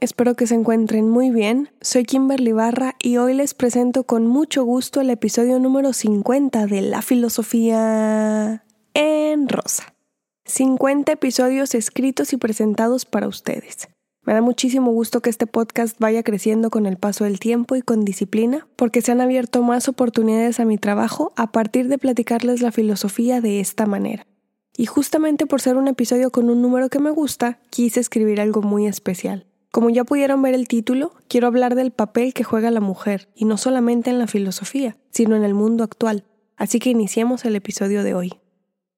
Espero que se encuentren muy bien. Soy Kimberly Barra y hoy les presento con mucho gusto el episodio número 50 de La Filosofía en Rosa. 50 episodios escritos y presentados para ustedes. Me da muchísimo gusto que este podcast vaya creciendo con el paso del tiempo y con disciplina, porque se han abierto más oportunidades a mi trabajo a partir de platicarles la filosofía de esta manera. Y justamente por ser un episodio con un número que me gusta, quise escribir algo muy especial. Como ya pudieron ver el título, quiero hablar del papel que juega la mujer, y no solamente en la filosofía, sino en el mundo actual. Así que iniciemos el episodio de hoy.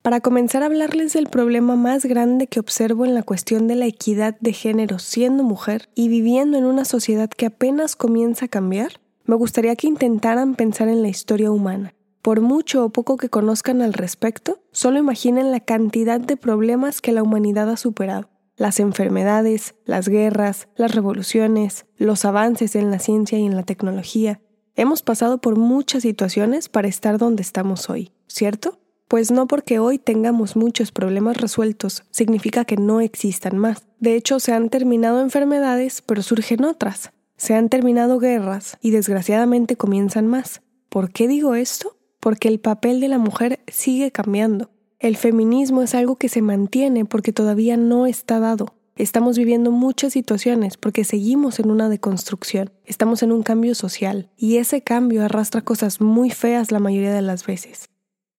Para comenzar a hablarles del problema más grande que observo en la cuestión de la equidad de género siendo mujer y viviendo en una sociedad que apenas comienza a cambiar, me gustaría que intentaran pensar en la historia humana por mucho o poco que conozcan al respecto, solo imaginen la cantidad de problemas que la humanidad ha superado. Las enfermedades, las guerras, las revoluciones, los avances en la ciencia y en la tecnología. Hemos pasado por muchas situaciones para estar donde estamos hoy, ¿cierto? Pues no porque hoy tengamos muchos problemas resueltos significa que no existan más. De hecho, se han terminado enfermedades, pero surgen otras. Se han terminado guerras y desgraciadamente comienzan más. ¿Por qué digo esto? porque el papel de la mujer sigue cambiando. El feminismo es algo que se mantiene porque todavía no está dado. Estamos viviendo muchas situaciones porque seguimos en una deconstrucción, estamos en un cambio social y ese cambio arrastra cosas muy feas la mayoría de las veces.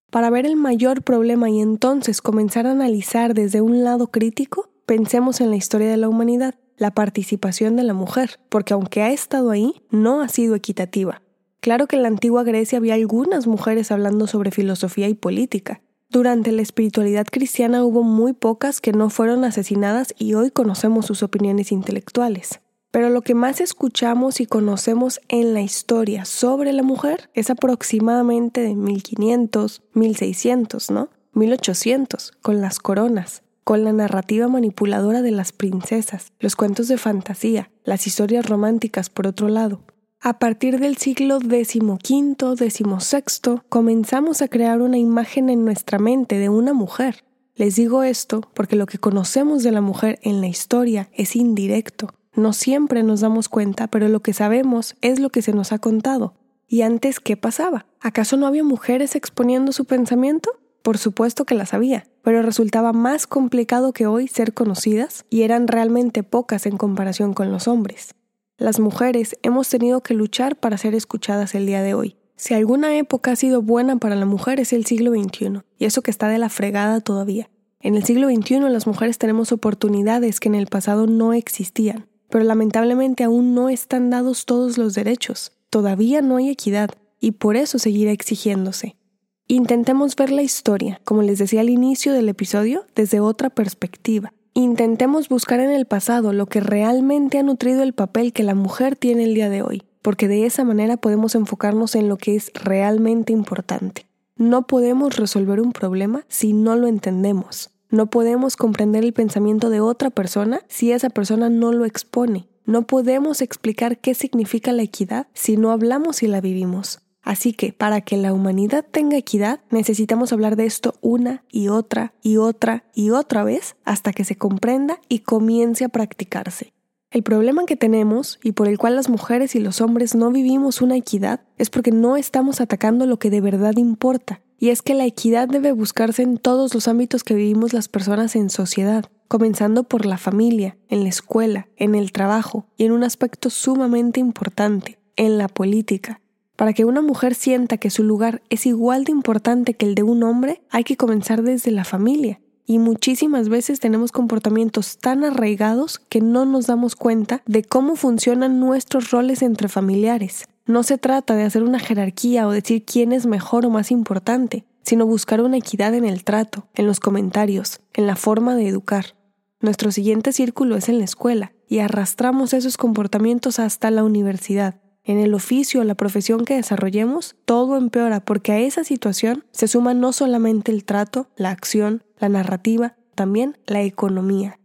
Para ver el mayor problema y entonces comenzar a analizar desde un lado crítico, pensemos en la historia de la humanidad, la participación de la mujer, porque aunque ha estado ahí, no ha sido equitativa. Claro que en la antigua Grecia había algunas mujeres hablando sobre filosofía y política. Durante la espiritualidad cristiana hubo muy pocas que no fueron asesinadas y hoy conocemos sus opiniones intelectuales. Pero lo que más escuchamos y conocemos en la historia sobre la mujer es aproximadamente de 1500, 1600, ¿no? 1800, con las coronas, con la narrativa manipuladora de las princesas, los cuentos de fantasía, las historias románticas por otro lado. A partir del siglo XV, XVI, comenzamos a crear una imagen en nuestra mente de una mujer. Les digo esto porque lo que conocemos de la mujer en la historia es indirecto. No siempre nos damos cuenta, pero lo que sabemos es lo que se nos ha contado. ¿Y antes qué pasaba? ¿Acaso no había mujeres exponiendo su pensamiento? Por supuesto que las había, pero resultaba más complicado que hoy ser conocidas y eran realmente pocas en comparación con los hombres. Las mujeres hemos tenido que luchar para ser escuchadas el día de hoy. Si alguna época ha sido buena para la mujer es el siglo XXI, y eso que está de la fregada todavía. En el siglo XXI las mujeres tenemos oportunidades que en el pasado no existían, pero lamentablemente aún no están dados todos los derechos. Todavía no hay equidad, y por eso seguirá exigiéndose. Intentemos ver la historia, como les decía al inicio del episodio, desde otra perspectiva. Intentemos buscar en el pasado lo que realmente ha nutrido el papel que la mujer tiene el día de hoy, porque de esa manera podemos enfocarnos en lo que es realmente importante. No podemos resolver un problema si no lo entendemos. No podemos comprender el pensamiento de otra persona si esa persona no lo expone. No podemos explicar qué significa la equidad si no hablamos y la vivimos. Así que para que la humanidad tenga equidad, necesitamos hablar de esto una y otra y otra y otra vez hasta que se comprenda y comience a practicarse. El problema que tenemos y por el cual las mujeres y los hombres no vivimos una equidad es porque no estamos atacando lo que de verdad importa, y es que la equidad debe buscarse en todos los ámbitos que vivimos las personas en sociedad, comenzando por la familia, en la escuela, en el trabajo y en un aspecto sumamente importante, en la política. Para que una mujer sienta que su lugar es igual de importante que el de un hombre, hay que comenzar desde la familia. Y muchísimas veces tenemos comportamientos tan arraigados que no nos damos cuenta de cómo funcionan nuestros roles entre familiares. No se trata de hacer una jerarquía o decir quién es mejor o más importante, sino buscar una equidad en el trato, en los comentarios, en la forma de educar. Nuestro siguiente círculo es en la escuela, y arrastramos esos comportamientos hasta la universidad. En el oficio o la profesión que desarrollemos, todo empeora porque a esa situación se suma no solamente el trato, la acción, la narrativa, también la economía.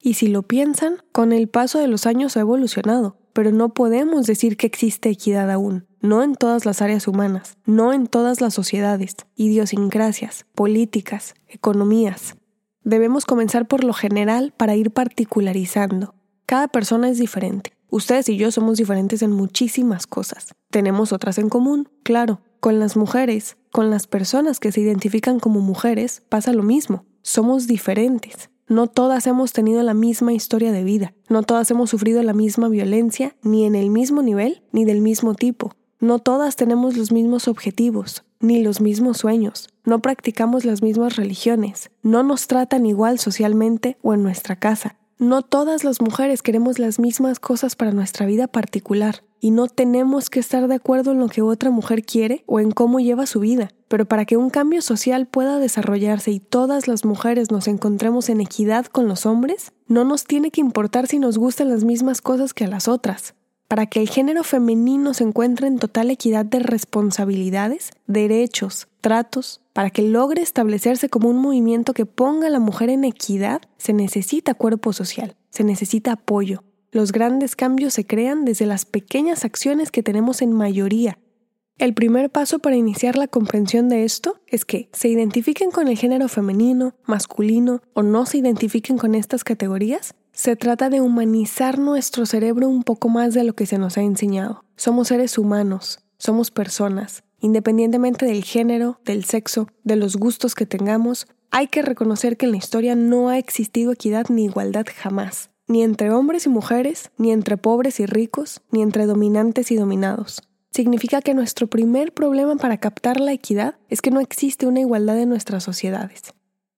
Y si lo piensan, con el paso de los años ha evolucionado, pero no podemos decir que existe equidad aún, no en todas las áreas humanas, no en todas las sociedades, idiosincrasias, políticas, economías. Debemos comenzar por lo general para ir particularizando. Cada persona es diferente. Ustedes y yo somos diferentes en muchísimas cosas. Tenemos otras en común, claro. Con las mujeres, con las personas que se identifican como mujeres, pasa lo mismo. Somos diferentes. No todas hemos tenido la misma historia de vida, no todas hemos sufrido la misma violencia, ni en el mismo nivel, ni del mismo tipo. No todas tenemos los mismos objetivos, ni los mismos sueños. No practicamos las mismas religiones. No nos tratan igual socialmente o en nuestra casa. No todas las mujeres queremos las mismas cosas para nuestra vida particular y no tenemos que estar de acuerdo en lo que otra mujer quiere o en cómo lleva su vida. Pero para que un cambio social pueda desarrollarse y todas las mujeres nos encontremos en equidad con los hombres, no nos tiene que importar si nos gustan las mismas cosas que a las otras. Para que el género femenino se encuentre en total equidad de responsabilidades, derechos, tratos, para que logre establecerse como un movimiento que ponga a la mujer en equidad, se necesita cuerpo social, se necesita apoyo. Los grandes cambios se crean desde las pequeñas acciones que tenemos en mayoría. El primer paso para iniciar la comprensión de esto es que se identifiquen con el género femenino, masculino o no se identifiquen con estas categorías. Se trata de humanizar nuestro cerebro un poco más de lo que se nos ha enseñado. Somos seres humanos, somos personas, Independientemente del género, del sexo, de los gustos que tengamos, hay que reconocer que en la historia no ha existido equidad ni igualdad jamás, ni entre hombres y mujeres, ni entre pobres y ricos, ni entre dominantes y dominados. Significa que nuestro primer problema para captar la equidad es que no existe una igualdad en nuestras sociedades.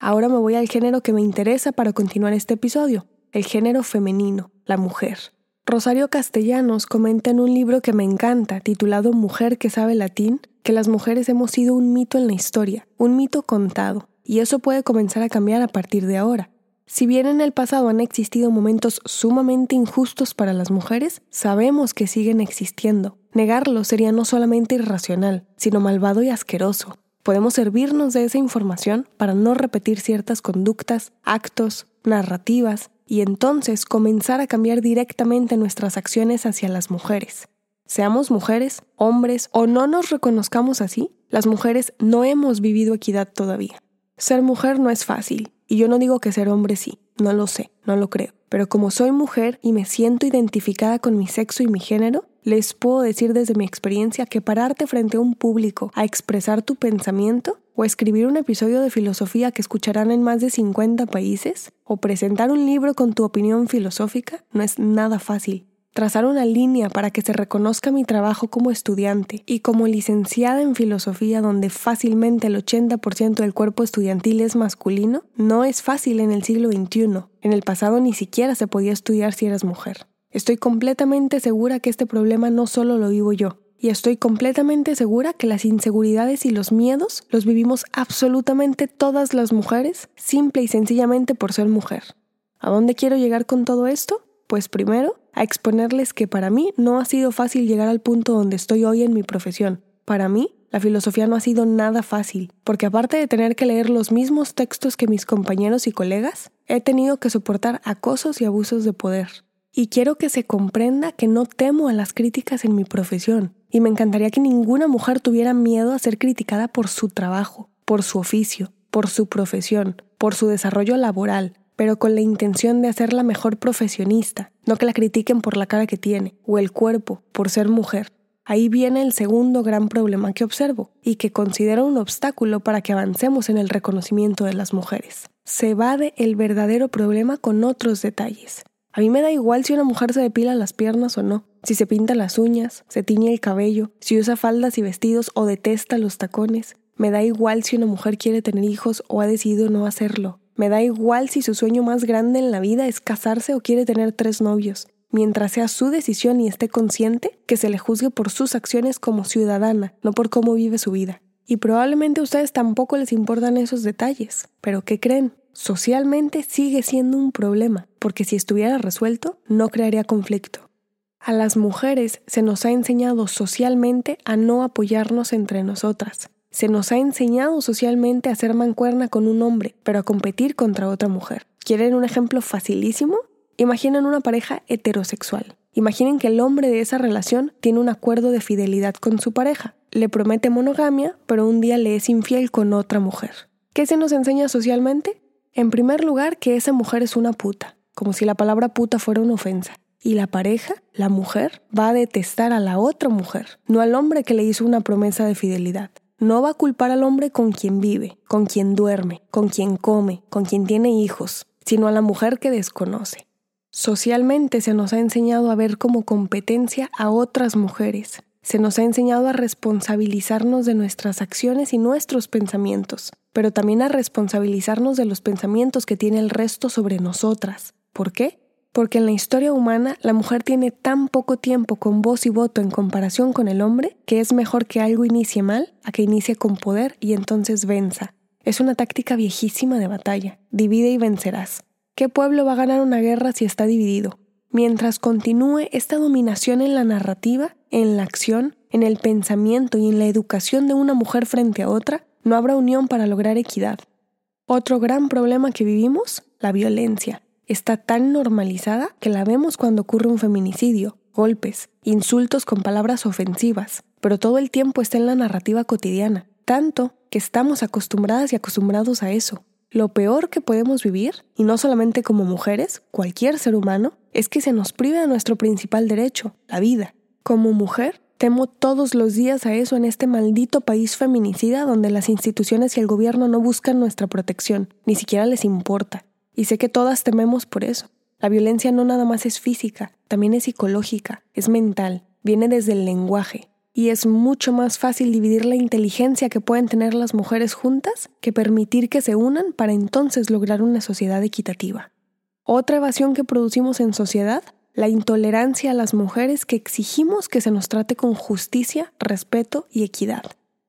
Ahora me voy al género que me interesa para continuar este episodio, el género femenino, la mujer. Rosario Castellanos comenta en un libro que me encanta, titulado Mujer que sabe latín, que las mujeres hemos sido un mito en la historia, un mito contado, y eso puede comenzar a cambiar a partir de ahora. Si bien en el pasado han existido momentos sumamente injustos para las mujeres, sabemos que siguen existiendo. Negarlo sería no solamente irracional, sino malvado y asqueroso. Podemos servirnos de esa información para no repetir ciertas conductas, actos, narrativas y entonces comenzar a cambiar directamente nuestras acciones hacia las mujeres. Seamos mujeres, hombres o no nos reconozcamos así, las mujeres no hemos vivido equidad todavía. Ser mujer no es fácil, y yo no digo que ser hombre sí, no lo sé, no lo creo. Pero como soy mujer y me siento identificada con mi sexo y mi género, les puedo decir desde mi experiencia que pararte frente a un público a expresar tu pensamiento o escribir un episodio de filosofía que escucharán en más de 50 países, o presentar un libro con tu opinión filosófica, no es nada fácil. Trazar una línea para que se reconozca mi trabajo como estudiante y como licenciada en filosofía donde fácilmente el 80% del cuerpo estudiantil es masculino, no es fácil en el siglo XXI. En el pasado ni siquiera se podía estudiar si eras mujer. Estoy completamente segura que este problema no solo lo vivo yo, y estoy completamente segura que las inseguridades y los miedos los vivimos absolutamente todas las mujeres, simple y sencillamente por ser mujer. ¿A dónde quiero llegar con todo esto? Pues primero, a exponerles que para mí no ha sido fácil llegar al punto donde estoy hoy en mi profesión. Para mí, la filosofía no ha sido nada fácil, porque aparte de tener que leer los mismos textos que mis compañeros y colegas, he tenido que soportar acosos y abusos de poder. Y quiero que se comprenda que no temo a las críticas en mi profesión, y me encantaría que ninguna mujer tuviera miedo a ser criticada por su trabajo, por su oficio, por su profesión, por su desarrollo laboral, pero con la intención de hacerla mejor profesionista, no que la critiquen por la cara que tiene, o el cuerpo, por ser mujer. Ahí viene el segundo gran problema que observo y que considero un obstáculo para que avancemos en el reconocimiento de las mujeres. Se evade el verdadero problema con otros detalles. A mí me da igual si una mujer se depila las piernas o no, si se pinta las uñas, se tiñe el cabello, si usa faldas y vestidos o detesta los tacones. Me da igual si una mujer quiere tener hijos o ha decidido no hacerlo. Me da igual si su sueño más grande en la vida es casarse o quiere tener tres novios, mientras sea su decisión y esté consciente que se le juzgue por sus acciones como ciudadana, no por cómo vive su vida. Y probablemente a ustedes tampoco les importan esos detalles. Pero ¿qué creen? Socialmente sigue siendo un problema, porque si estuviera resuelto, no crearía conflicto. A las mujeres se nos ha enseñado socialmente a no apoyarnos entre nosotras. Se nos ha enseñado socialmente a ser mancuerna con un hombre, pero a competir contra otra mujer. ¿Quieren un ejemplo facilísimo? Imaginen una pareja heterosexual. Imaginen que el hombre de esa relación tiene un acuerdo de fidelidad con su pareja. Le promete monogamia, pero un día le es infiel con otra mujer. ¿Qué se nos enseña socialmente? En primer lugar, que esa mujer es una puta. como si la palabra puta fuera una ofensa. Y la pareja, la mujer, va a detestar a la otra mujer, no al hombre que le hizo una promesa de fidelidad. No va a culpar al hombre con quien vive, con quien duerme, con quien come, con quien tiene hijos, sino a la mujer que desconoce. Socialmente se nos ha enseñado a ver como competencia a otras mujeres. Se nos ha enseñado a responsabilizarnos de nuestras acciones y nuestros pensamientos, pero también a responsabilizarnos de los pensamientos que tiene el resto sobre nosotras. ¿Por qué? Porque en la historia humana la mujer tiene tan poco tiempo con voz y voto en comparación con el hombre que es mejor que algo inicie mal a que inicie con poder y entonces venza. Es una táctica viejísima de batalla. Divide y vencerás. ¿Qué pueblo va a ganar una guerra si está dividido? Mientras continúe esta dominación en la narrativa, en la acción, en el pensamiento y en la educación de una mujer frente a otra, no habrá unión para lograr equidad. Otro gran problema que vivimos, la violencia. Está tan normalizada que la vemos cuando ocurre un feminicidio, golpes, insultos con palabras ofensivas, pero todo el tiempo está en la narrativa cotidiana, tanto que estamos acostumbradas y acostumbrados a eso. Lo peor que podemos vivir, y no solamente como mujeres, cualquier ser humano, es que se nos prive de nuestro principal derecho, la vida. Como mujer, temo todos los días a eso en este maldito país feminicida donde las instituciones y el gobierno no buscan nuestra protección, ni siquiera les importa. Y sé que todas tememos por eso. La violencia no nada más es física, también es psicológica, es mental, viene desde el lenguaje, y es mucho más fácil dividir la inteligencia que pueden tener las mujeres juntas que permitir que se unan para entonces lograr una sociedad equitativa. Otra evasión que producimos en sociedad, la intolerancia a las mujeres que exigimos que se nos trate con justicia, respeto y equidad.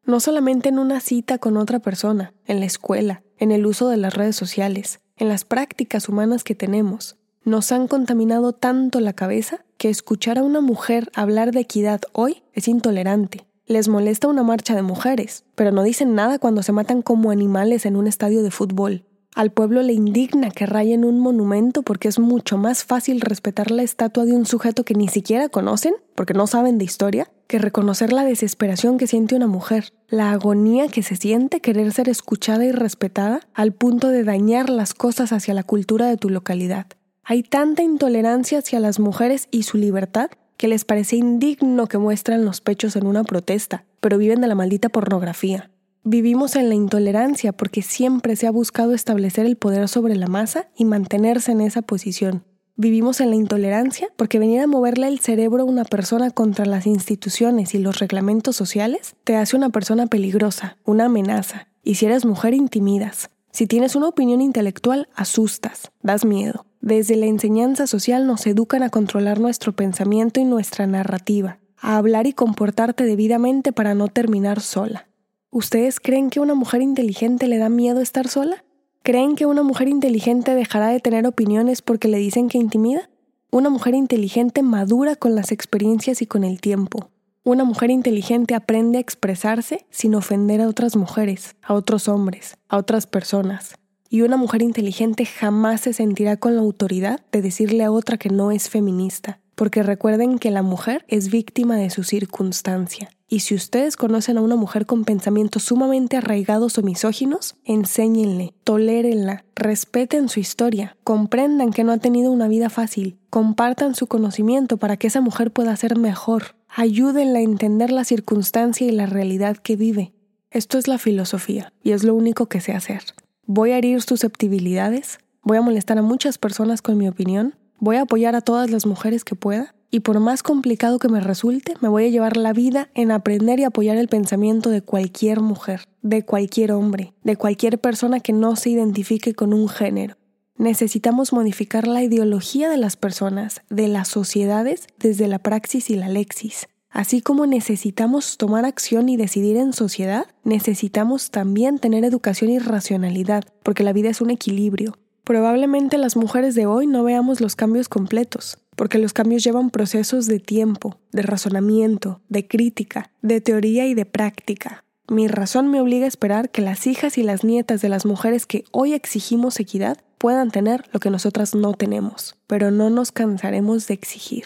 No solamente en una cita con otra persona, en la escuela, en el uso de las redes sociales, en las prácticas humanas que tenemos, nos han contaminado tanto la cabeza que escuchar a una mujer hablar de equidad hoy es intolerante. Les molesta una marcha de mujeres, pero no dicen nada cuando se matan como animales en un estadio de fútbol. Al pueblo le indigna que rayen un monumento porque es mucho más fácil respetar la estatua de un sujeto que ni siquiera conocen, porque no saben de historia, que reconocer la desesperación que siente una mujer, la agonía que se siente querer ser escuchada y respetada al punto de dañar las cosas hacia la cultura de tu localidad. Hay tanta intolerancia hacia las mujeres y su libertad que les parece indigno que muestran los pechos en una protesta, pero viven de la maldita pornografía. Vivimos en la intolerancia porque siempre se ha buscado establecer el poder sobre la masa y mantenerse en esa posición. Vivimos en la intolerancia porque venir a moverle el cerebro a una persona contra las instituciones y los reglamentos sociales te hace una persona peligrosa, una amenaza, y si eres mujer intimidas. Si tienes una opinión intelectual, asustas, das miedo. Desde la enseñanza social nos educan a controlar nuestro pensamiento y nuestra narrativa, a hablar y comportarte debidamente para no terminar sola. ¿Ustedes creen que a una mujer inteligente le da miedo estar sola? ¿Creen que una mujer inteligente dejará de tener opiniones porque le dicen que intimida? Una mujer inteligente madura con las experiencias y con el tiempo. Una mujer inteligente aprende a expresarse sin ofender a otras mujeres, a otros hombres, a otras personas. Y una mujer inteligente jamás se sentirá con la autoridad de decirle a otra que no es feminista, porque recuerden que la mujer es víctima de su circunstancia. Y si ustedes conocen a una mujer con pensamientos sumamente arraigados o misóginos, enséñenle, tolérenla, respeten su historia, comprendan que no ha tenido una vida fácil, compartan su conocimiento para que esa mujer pueda ser mejor, ayúdenla a entender la circunstancia y la realidad que vive. Esto es la filosofía, y es lo único que sé hacer. Voy a herir susceptibilidades, voy a molestar a muchas personas con mi opinión, voy a apoyar a todas las mujeres que pueda, y por más complicado que me resulte, me voy a llevar la vida en aprender y apoyar el pensamiento de cualquier mujer, de cualquier hombre, de cualquier persona que no se identifique con un género. Necesitamos modificar la ideología de las personas, de las sociedades, desde la praxis y la lexis. Así como necesitamos tomar acción y decidir en sociedad, necesitamos también tener educación y racionalidad, porque la vida es un equilibrio. Probablemente las mujeres de hoy no veamos los cambios completos, porque los cambios llevan procesos de tiempo, de razonamiento, de crítica, de teoría y de práctica. Mi razón me obliga a esperar que las hijas y las nietas de las mujeres que hoy exigimos equidad puedan tener lo que nosotras no tenemos, pero no nos cansaremos de exigir.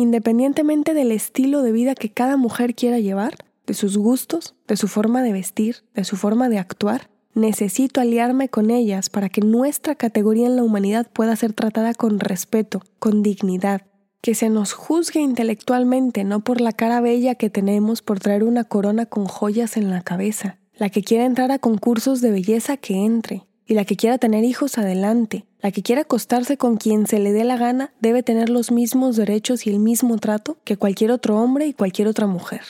Independientemente del estilo de vida que cada mujer quiera llevar, de sus gustos, de su forma de vestir, de su forma de actuar, Necesito aliarme con ellas para que nuestra categoría en la humanidad pueda ser tratada con respeto, con dignidad, que se nos juzgue intelectualmente, no por la cara bella que tenemos por traer una corona con joyas en la cabeza. La que quiera entrar a concursos de belleza que entre, y la que quiera tener hijos adelante. La que quiera acostarse con quien se le dé la gana debe tener los mismos derechos y el mismo trato que cualquier otro hombre y cualquier otra mujer.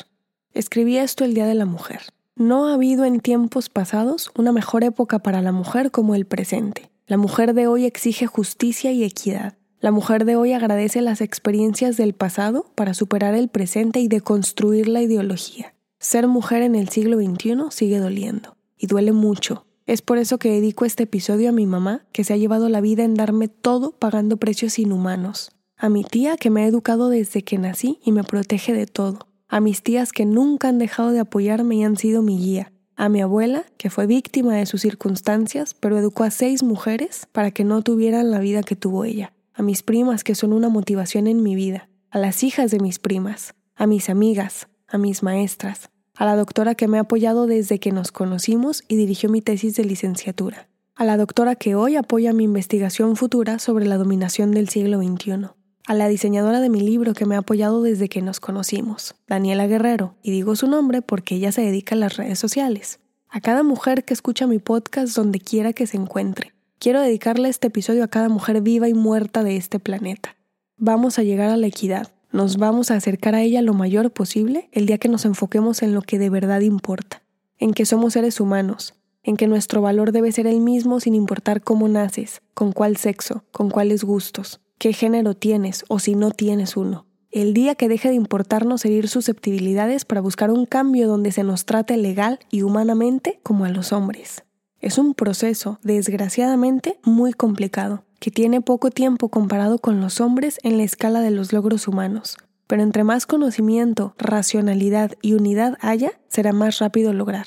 Escribí esto el Día de la Mujer. No ha habido en tiempos pasados una mejor época para la mujer como el presente. La mujer de hoy exige justicia y equidad. La mujer de hoy agradece las experiencias del pasado para superar el presente y deconstruir la ideología. Ser mujer en el siglo XXI sigue doliendo. Y duele mucho. Es por eso que dedico este episodio a mi mamá, que se ha llevado la vida en darme todo pagando precios inhumanos. A mi tía, que me ha educado desde que nací y me protege de todo. A mis tías que nunca han dejado de apoyarme y han sido mi guía, a mi abuela, que fue víctima de sus circunstancias, pero educó a seis mujeres para que no tuvieran la vida que tuvo ella, a mis primas, que son una motivación en mi vida, a las hijas de mis primas, a mis amigas, a mis maestras, a la doctora que me ha apoyado desde que nos conocimos y dirigió mi tesis de licenciatura, a la doctora que hoy apoya mi investigación futura sobre la dominación del siglo XXI, a la diseñadora de mi libro que me ha apoyado desde que nos conocimos, Daniela Guerrero, y digo su nombre porque ella se dedica a las redes sociales, a cada mujer que escucha mi podcast donde quiera que se encuentre. Quiero dedicarle este episodio a cada mujer viva y muerta de este planeta. Vamos a llegar a la equidad, nos vamos a acercar a ella lo mayor posible el día que nos enfoquemos en lo que de verdad importa, en que somos seres humanos, en que nuestro valor debe ser el mismo sin importar cómo naces, con cuál sexo, con cuáles gustos, qué género tienes o si no tienes uno. El día que deje de importarnos herir susceptibilidades para buscar un cambio donde se nos trate legal y humanamente como a los hombres. Es un proceso, desgraciadamente, muy complicado, que tiene poco tiempo comparado con los hombres en la escala de los logros humanos. Pero entre más conocimiento, racionalidad y unidad haya, será más rápido lograr.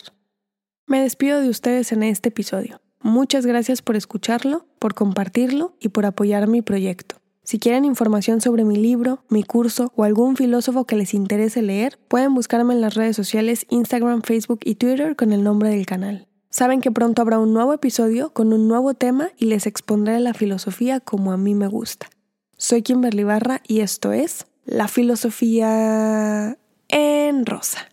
Me despido de ustedes en este episodio. Muchas gracias por escucharlo, por compartirlo y por apoyar mi proyecto. Si quieren información sobre mi libro, mi curso o algún filósofo que les interese leer, pueden buscarme en las redes sociales Instagram, Facebook y Twitter con el nombre del canal. Saben que pronto habrá un nuevo episodio con un nuevo tema y les expondré la filosofía como a mí me gusta. Soy Kimberly Barra y esto es La Filosofía en Rosa.